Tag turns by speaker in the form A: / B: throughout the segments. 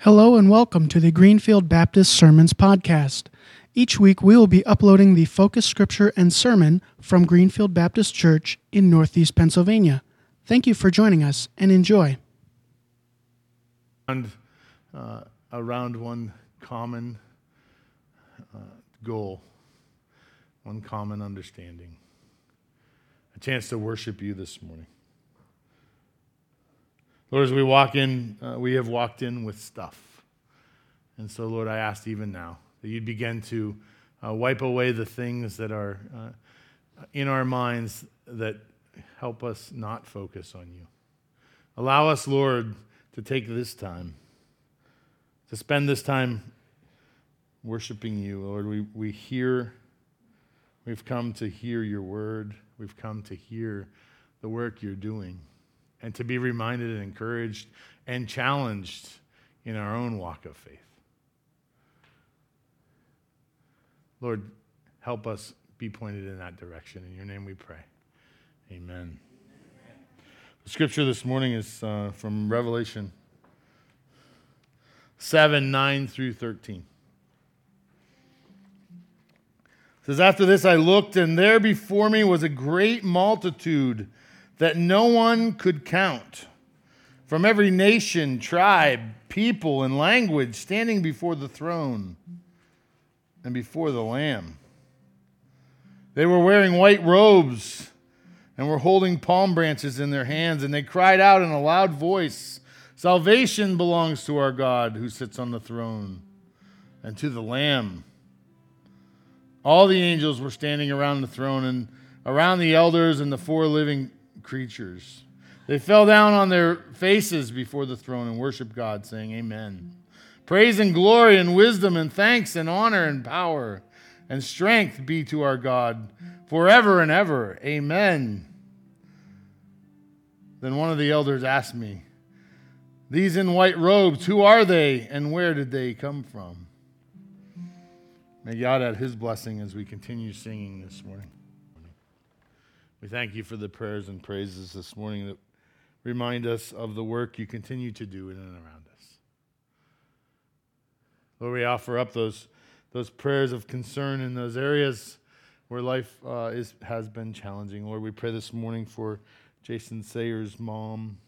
A: Hello and welcome to the Greenfield Baptist Sermons Podcast. Each week we will be uploading the focus scripture and sermon from Greenfield Baptist Church in Northeast Pennsylvania. Thank you for joining us and enjoy.
B: around, uh, around one common uh, goal, one common understanding. A chance to worship you this morning. Lord, as we walk in, uh, we have walked in with stuff. And so, Lord, I ask even now that you'd begin to uh, wipe away the things that are uh, in our minds that help us not focus on you. Allow us, Lord, to take this time, to spend this time worshiping you, Lord. We, we hear, we've come to hear your word, we've come to hear the work you're doing, and to be reminded and encouraged and challenged in our own walk of faith. Lord, help us be pointed in that direction. In your name we pray. Amen. The scripture this morning is uh, from Revelation 7 9 through 13. It says, After this I looked, and there before me was a great multitude that no one could count, from every nation, tribe, people, and language, standing before the throne and before the Lamb. They were wearing white robes and were holding palm branches in their hands, and they cried out in a loud voice Salvation belongs to our God who sits on the throne and to the Lamb. All the angels were standing around the throne and around the elders and the four living creatures. They fell down on their faces before the throne and worshiped God, saying, Amen. Praise and glory and wisdom and thanks and honor and power and strength be to our God forever and ever. Amen. Then one of the elders asked me, These in white robes, who are they and where did they come from? May God add his blessing as we continue singing this morning. We thank you for the prayers and praises this morning that remind us of the work you continue to do in and around us. Lord, we offer up those, those prayers of concern in those areas where life uh, is, has been challenging. Lord, we pray this morning for Jason Sayer's mom,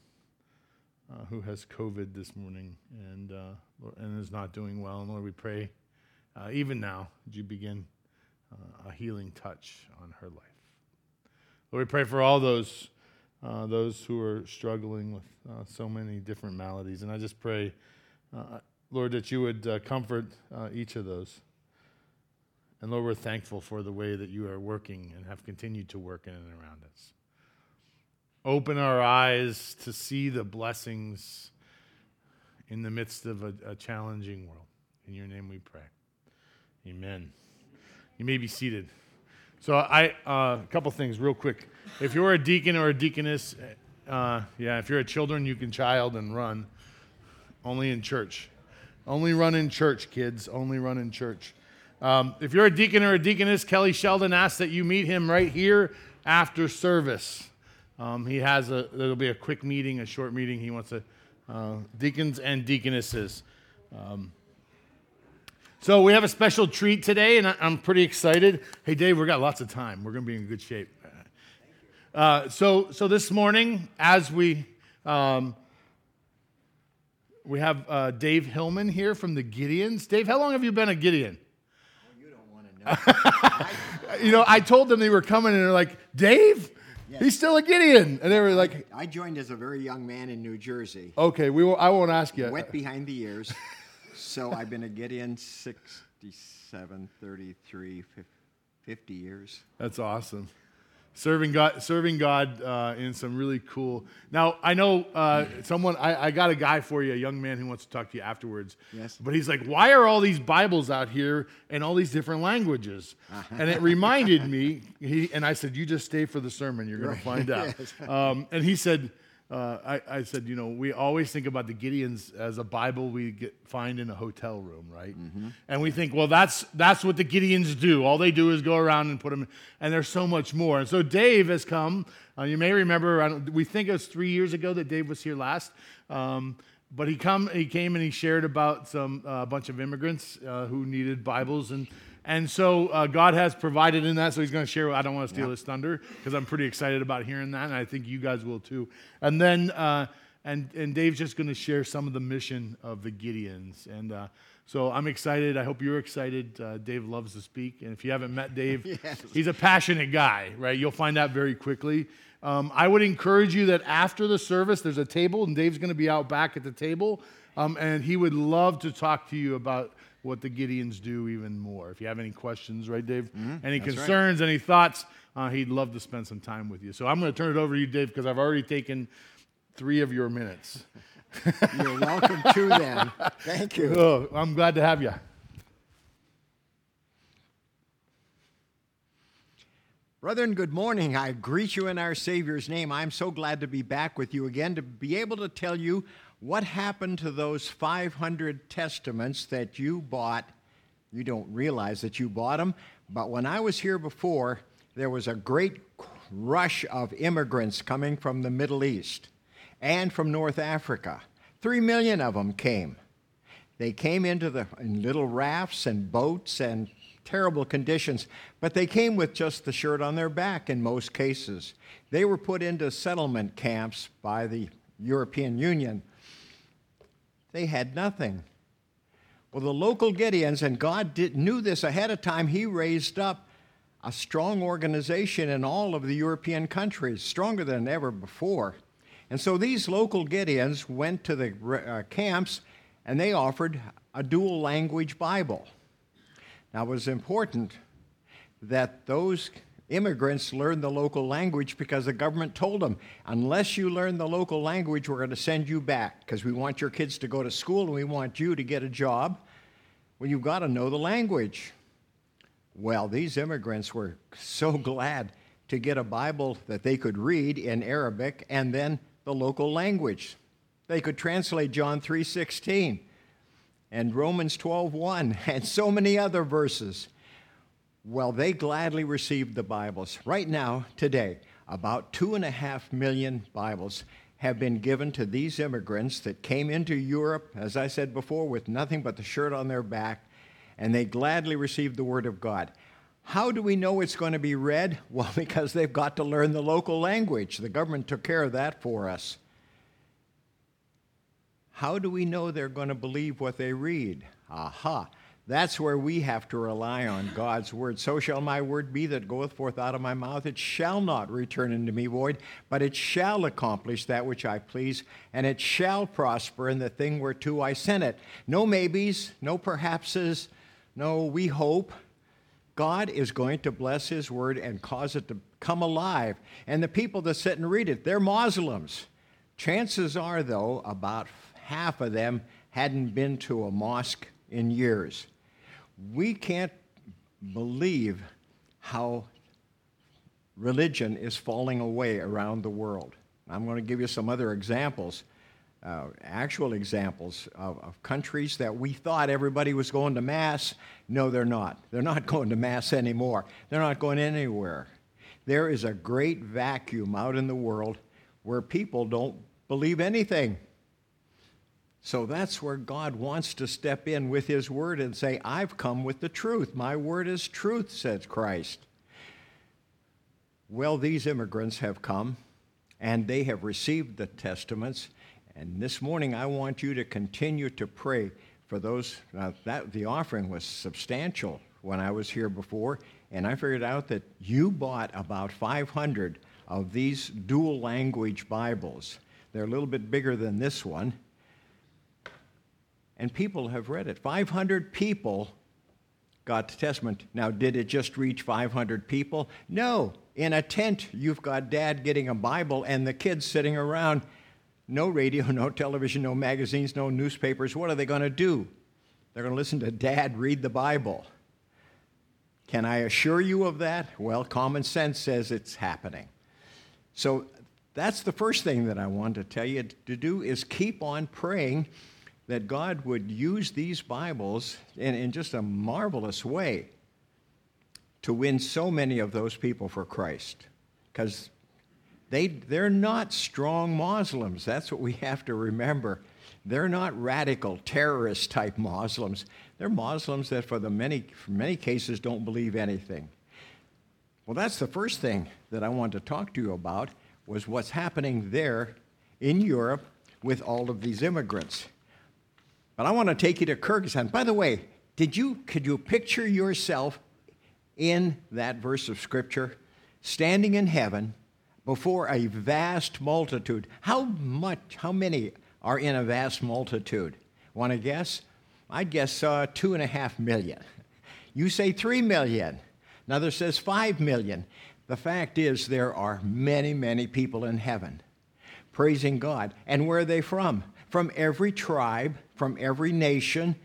B: uh, who has COVID this morning and, uh, and is not doing well. And Lord, we pray uh, even now, would you begin uh, a healing touch on her life? Lord, we pray for all those, uh, those who are struggling with uh, so many different maladies. And I just pray, uh, Lord, that you would uh, comfort uh, each of those. And Lord, we're thankful for the way that you are working and have continued to work in and around us. Open our eyes to see the blessings in the midst of a, a challenging world. In your name we pray. Amen. You may be seated. So, I uh, a couple things real quick. If you're a deacon or a deaconess, uh, yeah, if you're a children, you can child and run. Only in church. Only run in church, kids. Only run in church. Um, if you're a deacon or a deaconess, Kelly Sheldon asks that you meet him right here after service. Um, he has a, there'll be a quick meeting, a short meeting. He wants to, uh, deacons and deaconesses. Um, so we have a special treat today, and I'm pretty excited. Hey, Dave, we've got lots of time. We're going to be in good shape. Uh, so, so this morning, as we um, we have uh, Dave Hillman here from the Gideons. Dave, how long have you been a Gideon?
C: You don't want to know.
B: You know, I told them they were coming, and they're like, Dave,
C: Yes.
B: he's still a Gideon, and they were like,
C: I joined as a very young man in New Jersey,
B: okay, we will, I won't ask you.
C: wet behind the ears. so I've been a Gideon 67, 33, 50 years.
B: That's awesome. Serving God, serving God uh, in some really cool. Now I know uh, someone. I, I got a guy for you, a young man who wants to talk to you afterwards.
C: Yes.
B: But he's like, "Why are all these Bibles out here in all these different languages?" And it reminded me. He and I said, "You just stay for the sermon. You're going to find out."
C: Yes.
B: Um, and he said, uh, I, I said, you know, we always think about the Gideons as a Bible we get, find in a hotel room, right? And we think, well, that's that's what the Gideons do. All they do is go around and put them, and there's so much more. And so Dave has come. Uh, you may remember, I don't- we think it was three years ago that Dave was here last. Um, but he come he came and he shared about some a uh, bunch of immigrants uh, who needed Bibles and and so uh, God has provided in that. So he's going to share. I don't want to steal yeah. his thunder because I'm pretty excited about hearing that, and I think you guys will too. And then uh, and and Dave's just going to share some of the mission of the Gideons and. Uh, so I'm excited. I hope you're excited. Uh, Dave loves to speak. And if you haven't met Dave, yes. he's a passionate guy, right? You'll find out very quickly. Um, I would encourage you that after the service, there's a table, and Dave's going to be out back at the table. Um, and he would love to talk to you about what the Gideons do even more. If you have any questions, right, Dave? Mm-hmm. Any That's concerns, right. any thoughts, uh, he'd love to spend some time with you. So I'm going to turn it over to you, Dave, because I've already taken three of your minutes.
C: You're welcome to them. Thank you.
B: Oh, I'm glad to have you.
C: Brethren, good morning. I greet you in our Savior's name. I'm so glad to be back with you again to be able to tell you what happened to those 500 testaments that you bought. You don't realize that you bought them, but when I was here before, there was a great rush of immigrants coming from the Middle East and from North Africa. Three million of them came. They came into the in little rafts and boats and terrible conditions, but they came with just the shirt on their back in most cases. They were put into settlement camps by the European Union. They had nothing. Well, the local Gideons, and God did, knew this ahead of time, He raised up a strong organization in all of the European countries, stronger than ever before. And so these local Gideons went to the uh, camps and they offered a dual language Bible. Now, it was important that those immigrants learn the local language because the government told them, unless you learn the local language, we're going to send you back because we want your kids to go to school and we want you to get a job. Well, you've got to know the language. Well, these immigrants were so glad to get a Bible that they could read in Arabic and then the local language. They could translate John 3:16 and Romans 12:1 and so many other verses. Well, they gladly received the Bibles. Right now, today, about two and a half million Bibles have been given to these immigrants that came into Europe, as I said before, with nothing but the shirt on their back, and they gladly received the Word of God. How do we know it's going to be read? Well, because they've got to learn the local language. The government took care of that for us. How do we know they're going to believe what they read? Aha. That's where we have to rely on God's word. So shall my word be that goeth forth out of my mouth. It shall not return unto me void, but it shall accomplish that which I please, and it shall prosper in the thing whereto I sent it. No maybes, no perhapses, no we hope. God is going to bless His word and cause it to come alive. And the people that sit and read it, they're Muslims. Chances are, though, about half of them hadn't been to a mosque in years. We can't believe how religion is falling away around the world. I'm going to give you some other examples uh, actual examples of, of, countries that we thought everybody was going to Mass. No, they're not. They're not going to Mass anymore. They're not going anywhere. There is a great vacuum out in the world where people don't believe anything. So that's where God wants to step in with His Word and say, I've come with the truth. My Word is truth, says Christ. Well, these immigrants have come and they have received the testaments and this morning, I want you to continue to pray for those. Now, that the offering was substantial when I was here before, and I figured out that you bought about 500 of these dual language Bibles. They're a little bit bigger than this one, and people have read it. 500 people got the Testament. Now, did it just reach 500 people? No. In a tent, you've got dad getting a Bible and the kids sitting around no radio, no television, no magazines, no newspapers. What are they going to do? They're going to listen to dad read the Bible. Can I assure you of that? Well, common sense says it's happening. So that's the first thing that I want to tell you to do is keep on praying that God would use these Bibles in, in just a marvelous way to win so many of those people for Christ. Because they, they're not strong Muslims. That's what we have to remember. They're not radical terrorist type Muslims. They're Muslims that, for the many, for many cases, don't believe anything. Well, that's the first thing that I want to talk to you about was what's happening there in Europe with all of these immigrants. But I want to take you to Kyrgyzstan. By the way, did you could you picture yourself in that verse of scripture standing in heaven before a vast multitude? How much how many are in a vast multitude? Want to guess? I'd guess uh, two and a half million. You say three million. Another says five million. The fact is, there are many, many people in heaven praising God. And where are they from? From every tribe, from every nation,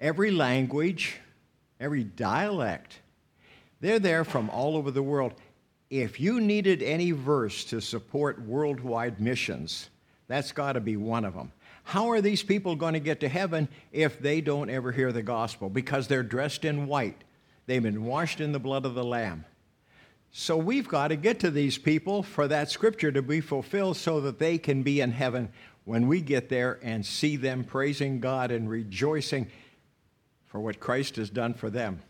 C: every language, every dialect. They're there from all over the world. If you needed any verse to support worldwide missions, that's got to be one of them. How are these people going to get to heaven if they don't ever hear the gospel? Because they're dressed in white. They've been washed in the blood of the Lamb. So we've got to get to these people for that scripture to be fulfilled so that they can be in heaven when we get there and see them praising God and rejoicing for what Christ has done for them.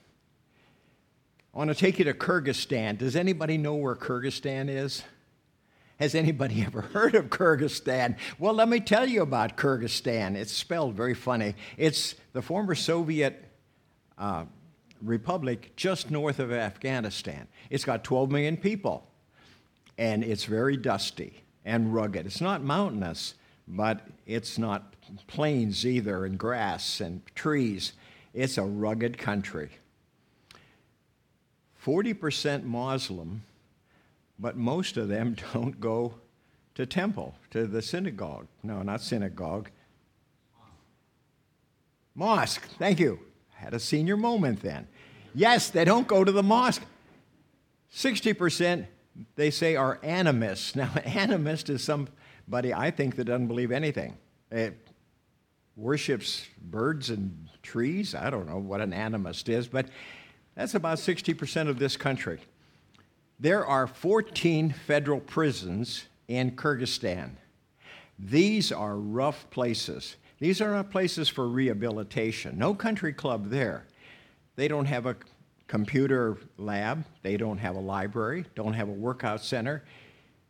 C: I want to take you to Kyrgyzstan. Does anybody know where Kyrgyzstan is? Has anybody ever heard of Kyrgyzstan? Well, let me tell you about Kyrgyzstan. It's spelled very funny. It's the former Soviet uh, republic just north of Afghanistan. It's got 12 million people, and it's very dusty and rugged. It's not mountainous, but it's not plains either, and grass and trees. It's a rugged country. 40% Muslim, but most of them don't go to temple, to the synagogue. No, not synagogue. Mosque, thank you had a senior moment then. Yes, they don't go to the mosque. 60% they say are animists. Now, an animist is somebody I think that doesn't believe anything. It worships birds and trees. I don't know what an animist is, but that's about 60% of this country. There are 14 federal prisons in Kyrgyzstan. These are rough places. These are not places for rehabilitation. No country club there. They don't have a computer lab, they don't have a library, don't have a workout center.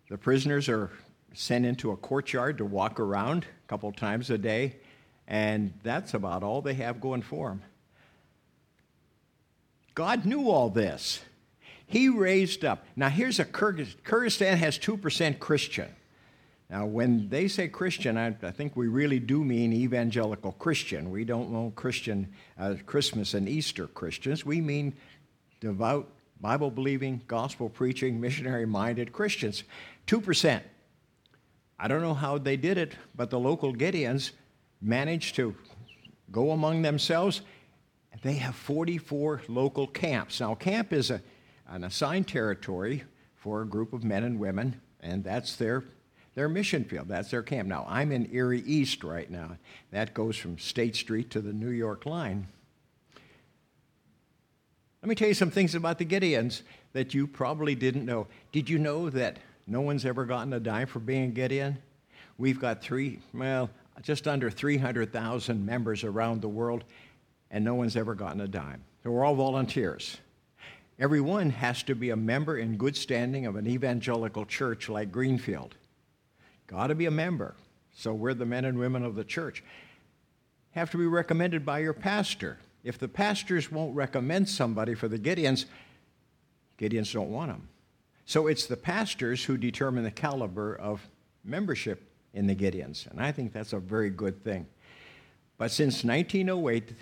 C: The prisoners are sent into a courtyard to walk around a couple times a day, and that's about all they have going for them. God knew all this. He raised up. Now, here's a Kyrgyz, Kyrgyzstan has 2% Christian. Now, when they say Christian, I, I, think we really do mean evangelical Christian. We don't mean Christian, uh, Christmas and Easter Christians. We mean devout, Bible believing, gospel preaching, missionary minded Christians. 2%. I don't know how they did it, but the local Gideons managed to go among themselves. They have 44 local camps. Now, camp is a, an assigned territory for a group of men and women, and that's their their mission field. That's their camp. Now, I'm in Erie East right now. That goes from State Street to the New York line. Let me tell you some things about the Gideons that you probably didn't know. Did you know that no one's ever gotten a dime for being Gideon? We've got three, well, just under 300,000 members around the world, and no one's ever gotten a dime. So we're all volunteers. Everyone has to be a member in good standing of an evangelical church like Greenfield. Got to be a member. So we're the men and women of the church. Have to be recommended by your pastor. If the pastors won't recommend somebody for the Gideons, Gideons don't want them. So it's the pastors who determine the caliber of membership in the Gideons. And I think that's a very good thing. But since 1908,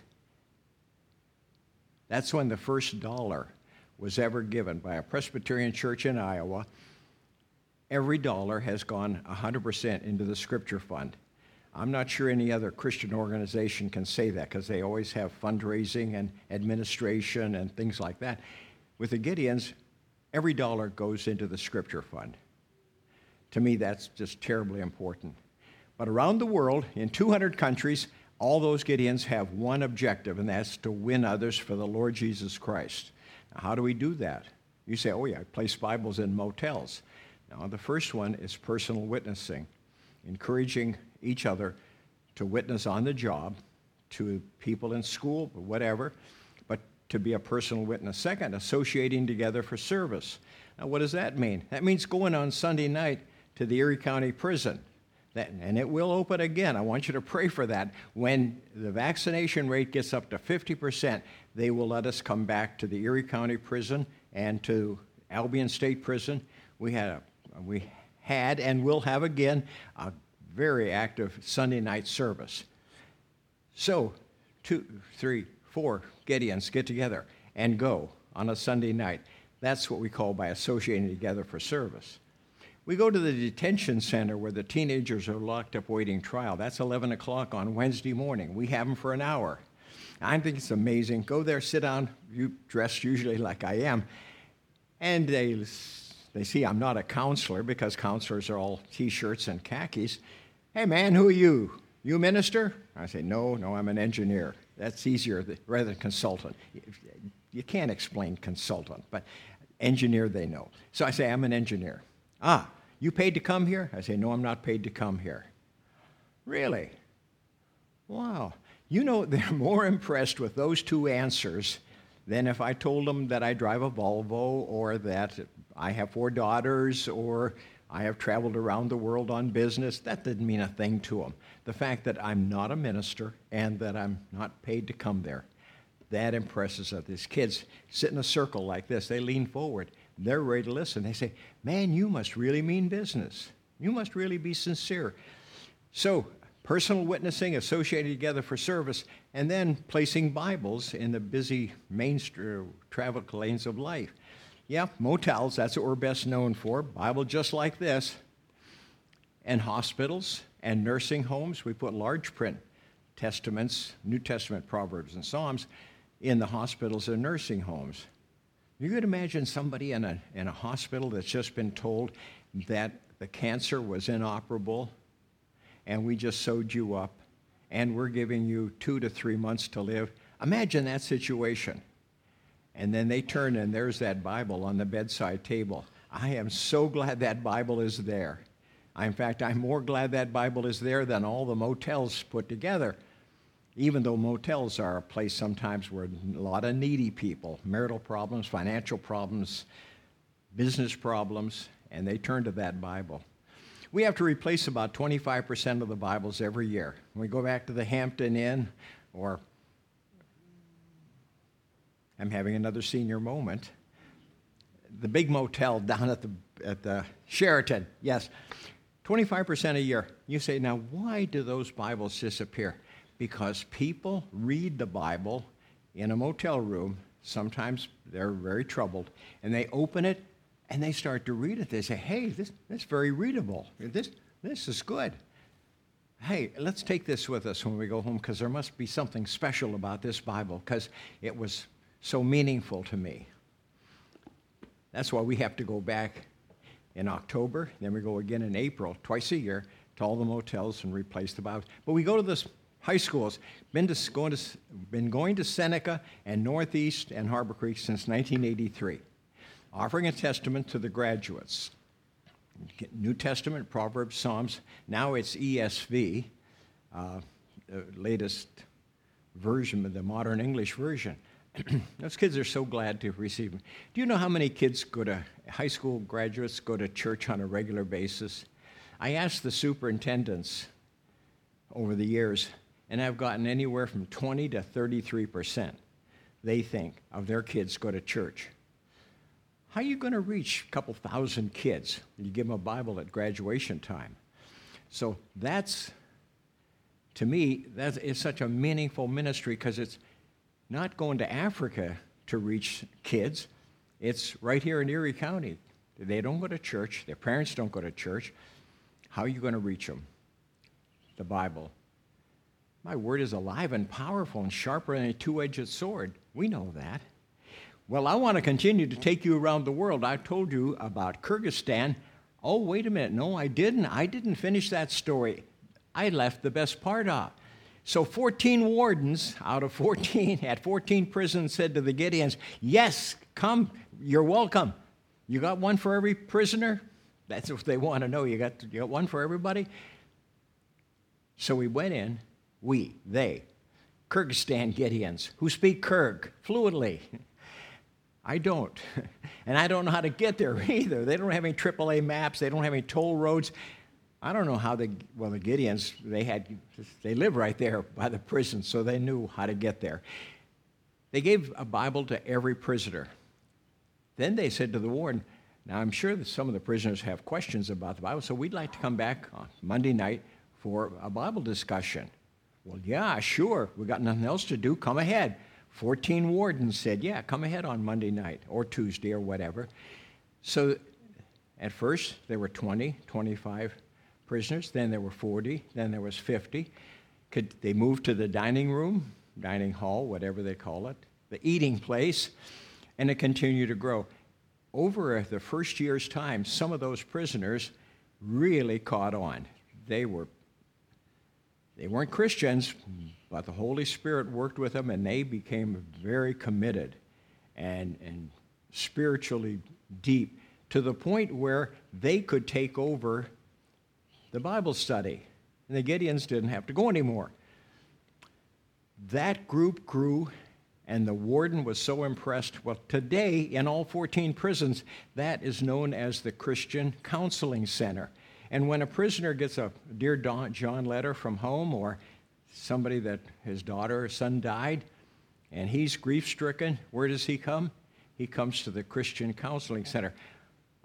C: that's when the first dollar was ever given by a Presbyterian church in Iowa every dollar has gone 100% into the scripture fund. I'm not sure any other Christian organization can say that because they always have fundraising and administration and things like that. With the Gideons, every dollar goes into the scripture fund. To me, that's just terribly important. But around the world, in 200 countries, all those Gideons have one objective, and that's to win others for the Lord Jesus Christ. Now, how do we do that? You say, oh, yeah, I place Bibles in motels. Now, the first one is personal witnessing, encouraging each other to witness on the job to people in school, whatever, to be a personal witness. Second, associating together for service. Now, what does that mean? That means going on Sunday night to the Erie County Prison. That, and it will open again. I want you to pray for that. When the vaccination rate gets up to 50%, they will let us come back to the Erie County Prison and to Albion State Prison. We had, a, we had and will have again a very active Sunday night service. So, two, three, four Gideons get together and go on a Sunday night. That's what we call by associating together for service. We go to the detention center where the teenagers are locked up waiting trial. That's 11 o'clock on Wednesday morning. We have them for an hour. I think it's amazing. Go there, sit down, you dress usually like I am, and they, they see I'm not a counselor because counselors are all t shirts and khakis. Hey man, who are you? You minister? I say, No, no, I'm an engineer. That's easier rather than consultant. You can't explain consultant, but engineer they know. So I say, I'm an engineer. Ah, you paid to come here? I say, No, I'm not paid to come here. Really? Wow. You know, they're more impressed with those two answers than if I told them that I drive a Volvo or that I have four daughters or I have traveled around the world on business. That didn't mean a thing to them. The fact that I'm not a minister and that I'm not paid to come there, that impresses us. These kids sit in a circle like this, they lean forward, they're ready to listen. They say, Man, you must really mean business. You must really be sincere. So, personal witnessing associated together for service, and then placing Bibles in the busy main traffic lanes of life. Yeah, motels, that's what we're best known for. Bible just like this. And hospitals and nursing homes, we put large print testaments, New Testament Proverbs and Psalms in the hospitals and nursing homes. You could imagine somebody in a, in a hospital that's just been told that the cancer was inoperable and we just sewed you up and we're giving you two to three months to live. Imagine that situation. And then they turn and there's that Bible on the bedside table. I am so glad that Bible is there. In fact, I'm more glad that Bible is there than all the motels put together. Even though motels are a place sometimes where a lot of needy people, marital problems, financial problems, business problems, and they turn to that Bible. We have to replace about 25% of the Bibles every year. When we go back to the Hampton Inn or I'm having another senior moment. The big motel down at the, at the Sheraton, yes, 25% a year. You say, now why do those Bibles disappear? Because people read the Bible in a motel room. Sometimes they're very troubled, and they open it and they start to read it. They say, hey, this, this is very readable. This, this is good. Hey, let's take this with us when we go home because there must be something special about this Bible because it was so meaningful to me. That's why we have to go back in October, then we go again in April, twice a year, to all the motels and replace the Bibles. But we go to the high schools. Been, to, going to, been going to Seneca and Northeast and Harbor Creek since 1983, offering a testament to the graduates. New Testament, Proverbs, Psalms. Now it's ESV, uh, the latest version of the modern English version. Those kids are so glad to receive them. Do you know how many kids go to high school graduates go to church on a regular basis? I asked the superintendents over the years, and I've gotten anywhere from 20 to 33 percent. They think of their kids go to church. How are you going to reach a couple thousand kids? You give them a Bible at graduation time. So that's, to me, that is such a meaningful ministry because it's not going to Africa to reach kids. It's right here in Erie County. They don't go to church, their parents don't go to church. How are you going to reach them? The Bible. My word is alive and powerful and sharper than a two edged sword. We know that. Well, I want to continue to take you around the world. I told you about Kyrgyzstan. Oh, wait a minute. No, I didn't. I didn't finish that story. I left the best part out. So 14 wardens out of 14 at 14 prisons said to the Gideons, Yes, come, you're welcome. You got one for every prisoner? That's what they want to know. You got, you got one for everybody? So we went in We, they, Kyrgyzstan Gideons who speak Kyrg fluently. I don't. And I don't know how to get there either. They don't have any AAA maps, they don't have any toll roads. I don't know how the, well, the Gideons, they had, they live right there by the prison, so they knew how to get there. They gave a Bible to every prisoner. Then they said to the warden, now I'm sure that some of the prisoners have questions about the Bible, so we'd like to come back on Monday night for a Bible discussion. Well, yeah, sure. We got nothing else to do. Come ahead. 14 wardens said, Yeah, come ahead on Monday night or Tuesday or whatever. So at first, there were 20, 25 prisoners. Then there were 40. Then there was 50. Could, they moved to the dining room, dining hall, whatever they call it, the eating place, and it continued to grow. Over the first year's time, some of those prisoners really caught on. They were they weren't Christians, but the Holy Spirit worked with them and they became very committed and, and spiritually deep to the point where they could take over the Bible study. And the Gideons didn't have to go anymore. That group grew, and the warden was so impressed. Well, today, in all 14 prisons, that is known as the Christian Counseling Center. And when a prisoner gets a Dear John letter from home or somebody that his daughter or son died and he's grief stricken, where does he come? He comes to the Christian Counseling Center.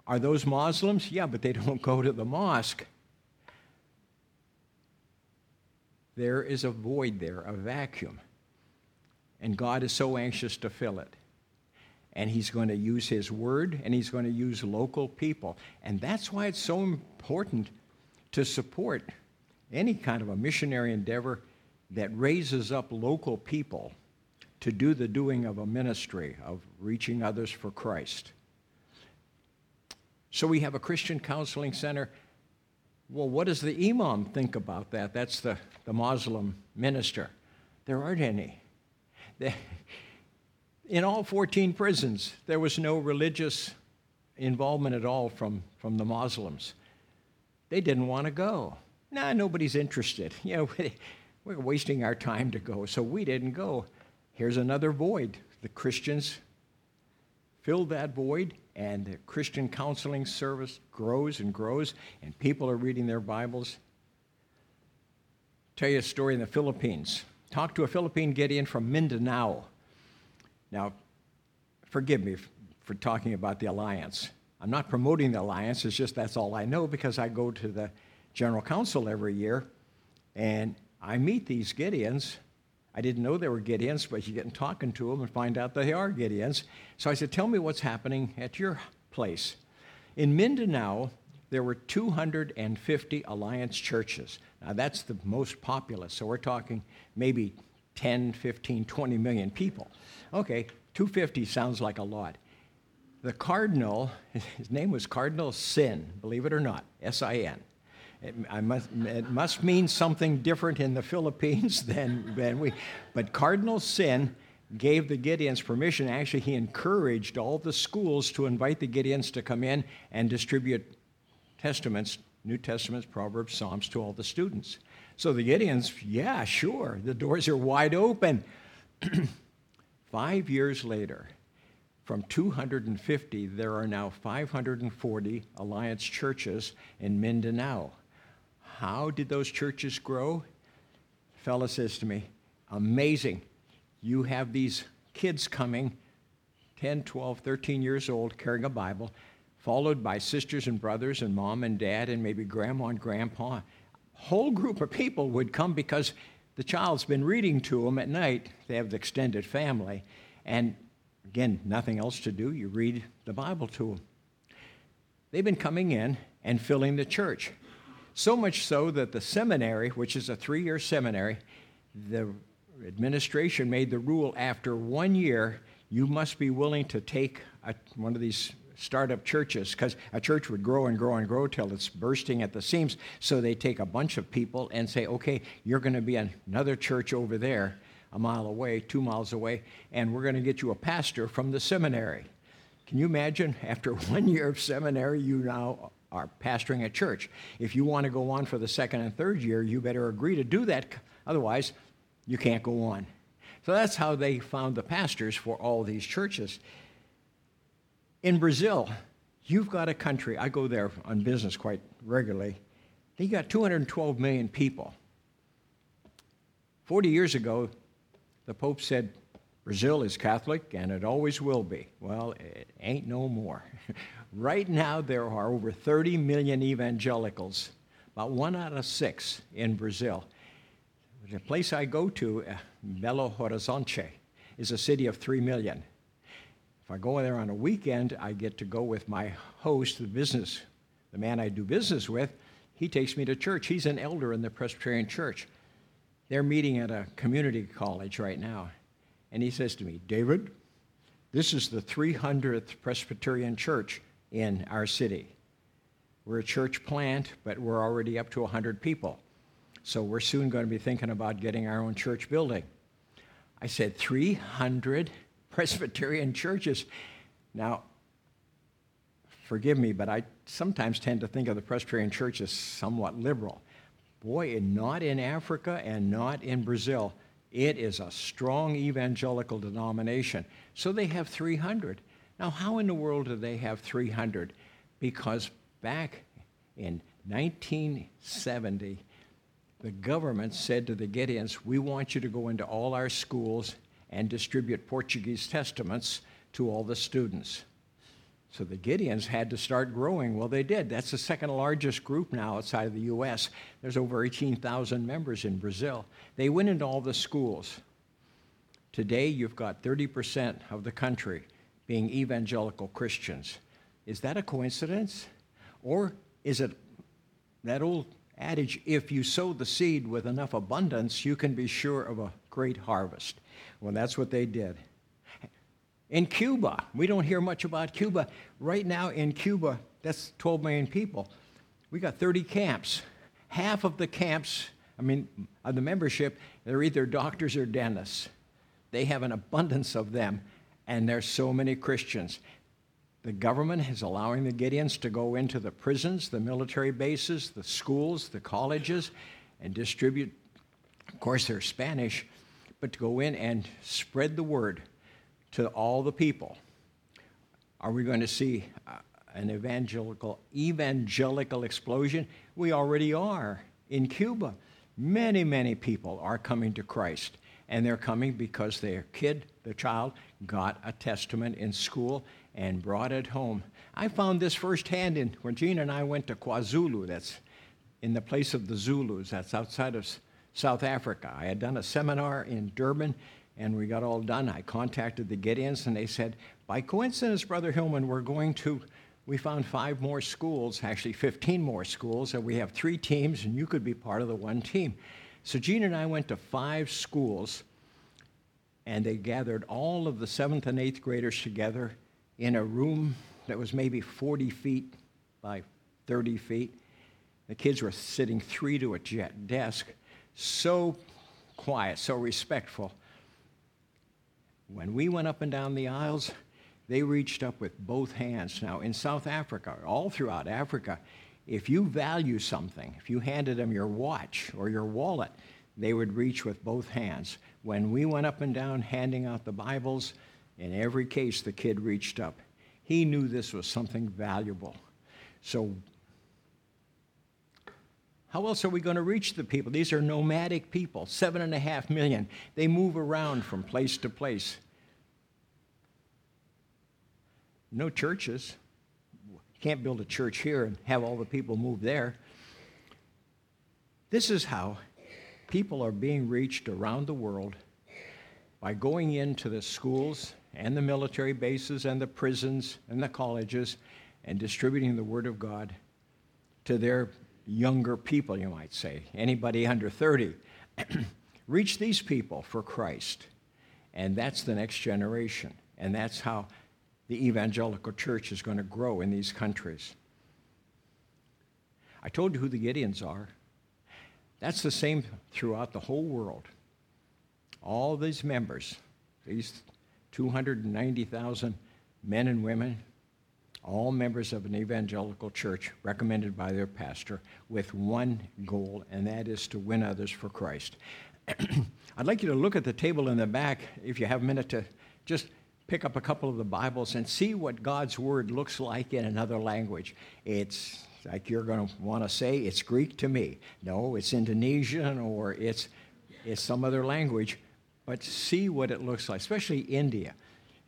C: Are those Muslims? Yeah, but they don't go to the mosque. There is a void there, a vacuum. And God is so anxious to fill it and he's going to use his word and he's going to use local people. And that's why it's so important to support any kind of a missionary endeavor that raises up local people to do the doing of a ministry of reaching others for Christ. So we have a Christian counseling center. Well, what does the imam think about that? That's the, the Muslim minister. There aren't any. In all 14 prisons, there was no religious involvement at all from, from the Muslims. They didn't want to go. Nah, nobody's interested. You know, we're wasting our time to go, so we didn't go. Here's another void. The Christians filled that void, and the Christian counseling service grows and grows, and people are reading their Bibles. Tell you a story in the Philippines. Talk to a Philippine Gideon from Mindanao. Now, forgive me for talking about the alliance. I'm not promoting the alliance, it's just that's all I know because I go to the General Council every year and I meet these Gideons. I didn't know they were Gideons, but you get in talking to them and find out they are Gideons. So I said, Tell me what's happening at your place. In Mindanao, there were 250 alliance churches. Now, that's the most populous, so we're talking maybe 10, 15, 20 million people. Okay, 250 sounds like a lot. The cardinal, his name was Cardinal Sin, believe it or not, S I N. It, must, it must mean something different in the Philippines than, than we. But Cardinal Sin gave the Gideons permission. Actually, he encouraged all the schools to invite the Gideons to come in and distribute testaments, New Testaments, Proverbs, Psalms to all the students. So the Gideons, yeah, sure, the doors are wide open. Five years later, from 250, there are now 540 Alliance churches in Mindanao. How did those churches grow? A fella says to me, amazing. You have these kids coming, 10, 12, 13 years old, carrying a Bible, followed by sisters and brothers and mom and dad and maybe grandma and grandpa. Whole group of people would come because the child's been reading to them at night. They have the extended family. And again, nothing else to do. You read the Bible to them. They've been coming in and filling the church. So much so that the seminary, which is a three year seminary, the administration made the rule after one year, you must be willing to take a, one of these startup churches because a church would grow and grow and grow till it's bursting at the seams. So they take a bunch of people and say, okay, you're going to be another church over there, a mile away, two miles away, and we're going to get you a pastor from the seminary. Can you imagine after one year of seminary, you now are pastoring a church? If you want to go on for the second and third year, you better agree to do that Otherwise, you can't go on. So that's how they found the pastors for all these churches. In Brazil, you've got a country, I go there on business quite regularly. They got 212 million people. 40 years ago, the Pope said, Brazil is Catholic and it always will be. Well, it ain't no more. right now, there are over 30 million evangelicals, about one out of six in Brazil. The place I go to, uh, Belo Horizonte, is a city of 3 million. If I go there on a weekend, I get to go with my host, the business, the man I do business with. He takes me to church. He's an elder in the Presbyterian Church. They're meeting at a community college right now. And he says to me, David, this is the 300th Presbyterian church in our city. We're a church plant, but we're already up to 100 people. So we're soon going to be thinking about getting our own church building. I said, 300 Presbyterian churches. Now, forgive me, but I sometimes tend to think of the Presbyterian church as somewhat liberal. Boy, not in Africa and not in Brazil. It is a strong evangelical denomination. So they have 300. Now, how in the world do they have 300? Because back in 1970, the government said to the Gideons, We want you to go into all our schools and distribute Portuguese testaments to all the students. So the Gideons had to start growing. Well, they did. That's the second largest group now outside of the U.S. There's over 18,000 members in Brazil. They went into all the schools. Today, you've got 30% of the country being evangelical Christians. Is that a coincidence? Or is it that old adage if you sow the seed with enough abundance, you can be sure of a great harvest? Well, that's what they did. In Cuba, we don't hear much about Cuba. Right now in Cuba, that's 12 million people. We got 30 camps. Half of the camps, I mean, of the membership, they're either doctors or dentists. They have an abundance of them, and there's so many Christians. The government is allowing the Gideons to go into the prisons, the military bases, the schools, the colleges, and distribute, of course, they're Spanish, but to go in and spread the word to all the people. Are we going to see uh, an evangelical evangelical explosion? We already are in Cuba. Many, many people are coming to Christ, and they're coming because their kid, their child, got a testament in school and brought it home. I found this firsthand in when Gina and I went to KwaZulu. That's in the place of the Zulus. That's outside of South Africa. I had done a seminar in Durban and we got all done. I contacted the Gideons, and they said, by coincidence, Brother Hillman, we're going to, we found five more schools, actually 15 more schools, and we have three teams, and you could be part of the one team. So Gene and I went to five schools, and they gathered all of the seventh and eighth graders together in a room that was maybe 40 feet by 30 feet. The kids were sitting three to a jet desk, so quiet, so respectful. When we went up and down the aisles, they reached up with both hands. Now, in South Africa, all throughout Africa, if you value something, if you handed them your watch or your wallet, they would reach with both hands. When we went up and down handing out the Bibles, in every case, the kid reached up. He knew this was something valuable. So, how else are we going to reach the people? These are nomadic people, seven and a half million. They move around from place to place. No churches. Can't build a church here and have all the people move there. This is how people are being reached around the world by going into the schools and the military bases and the prisons and the colleges and distributing the Word of God to their younger people, you might say, anybody under 30. Reach these people for Christ. And that's the next generation. And that's how the evangelical church is going to grow in these countries. I told you who the Gideons are. That's the same throughout the whole world. All these members, these 290,000 men and women, all members of an evangelical church recommended by their pastor with one goal, and that is to win others for Christ. I'd like you to look at the table in the back, if you have a minute to just pick up a couple of the Bibles and see what God's Word looks like in another language. It's like you're going to want to say, it's Greek to me. No, it's Indonesian or it's, it's some other language. But see what it looks like, especially India.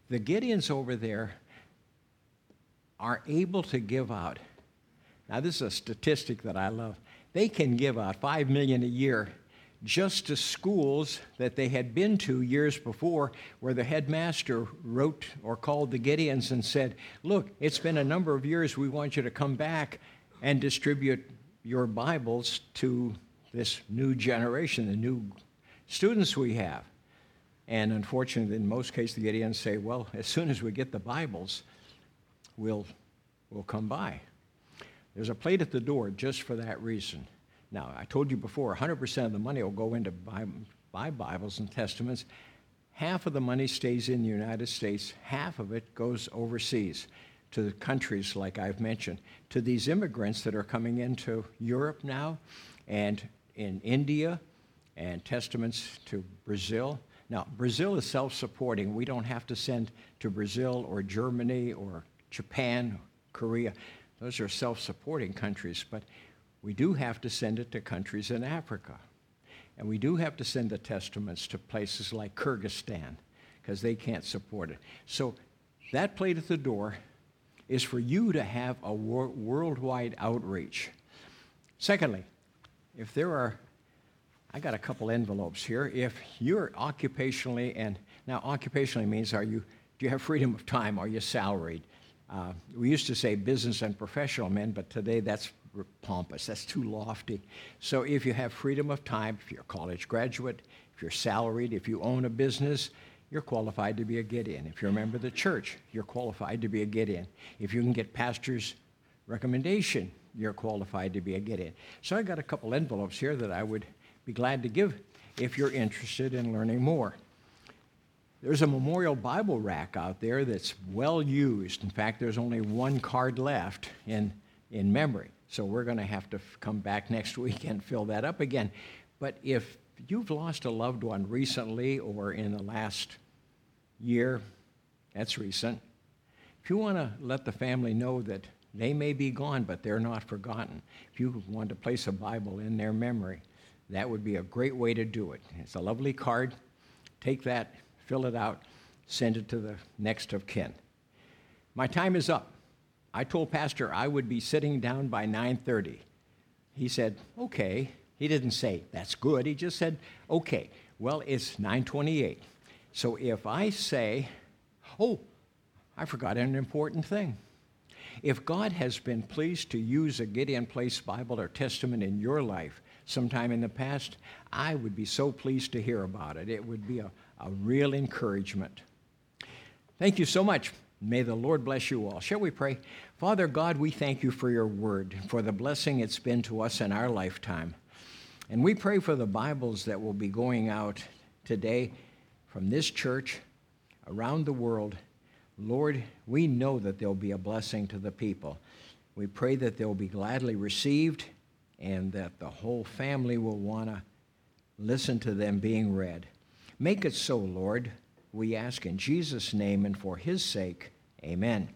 C: The Gideons over there are able to give out. Now, this is a statistic that I love. They can give out 5 million a year just to schools that they had been to years before, where the headmaster wrote or called the Gideons and said, Look, it's been a number of years. We want you to come back and distribute your Bibles to this new generation, the new students we have. And unfortunately, in most cases, the Gideons say, Well, as soon as we get the Bibles, we'll, we'll come by. There's a plate at the door just for that reason. Now, I told you before, 100% of the money will go into buy, buy Bibles and Testaments. Half of the money stays in the United States, half of it goes overseas to the countries like I've mentioned, to these immigrants that are coming into Europe now and in India and testaments to Brazil. Now, Brazil is self supporting. We don't have to send to Brazil or Germany or Japan, Korea. Those are self supporting countries. But we do have to send it to countries in Africa. And we do have to send the testaments to places like Kyrgyzstan because they can't support it. So that plate at the door is for you to have a wor- worldwide outreach. Secondly, if there are, I got a couple envelopes here. If you're occupationally, and now occupationally means are you, do you have freedom of time? Are you salaried? Uh, we used to say business and professional men, but today that's pompous. That's too lofty. So if you have freedom of time, if you're a college graduate, if you're salaried, if you own a business, you're qualified to be a Gideon. If you're a member of the church, you're qualified to be a Gideon. If you can get pastor's recommendation, you're qualified to be a Gideon. So I got a couple envelopes here that I would be glad to give if you're interested in learning more. There's a memorial Bible rack out there that's well used. In fact, there's only one card left in, in memory. So we're going to have to come back next week and fill that up again. But if you've lost a loved one recently or in the last year, that's recent. If you want to let the family know that they may be gone, but they're not forgotten, if you want to place a Bible in their memory, that would be a great way to do it. It's a lovely card. Take that, fill it out, send it to the next of kin. My time is up. I told Pastor I would be sitting down by 9:30. He said, "Okay." He didn't say that's good. He just said, "Okay." Well, it's 9:28. So if I say, "Oh, I forgot an important thing." If God has been pleased to use a Gideon Place Bible or Testament in your life sometime in the past, I would be so pleased to hear about it. It would be a, a real encouragement. Thank you so much. May the Lord bless you all. Shall we pray? Father God, we thank you for your word, for the blessing it's been to us in our lifetime. And we pray for the Bibles that will be going out today from this church around the world. Lord, we know that they'll be a blessing to the people. We pray that they'll be gladly received and that the whole family will want to listen to them being read. Make it so, Lord. We ask in Jesus' name and for his sake. Amen.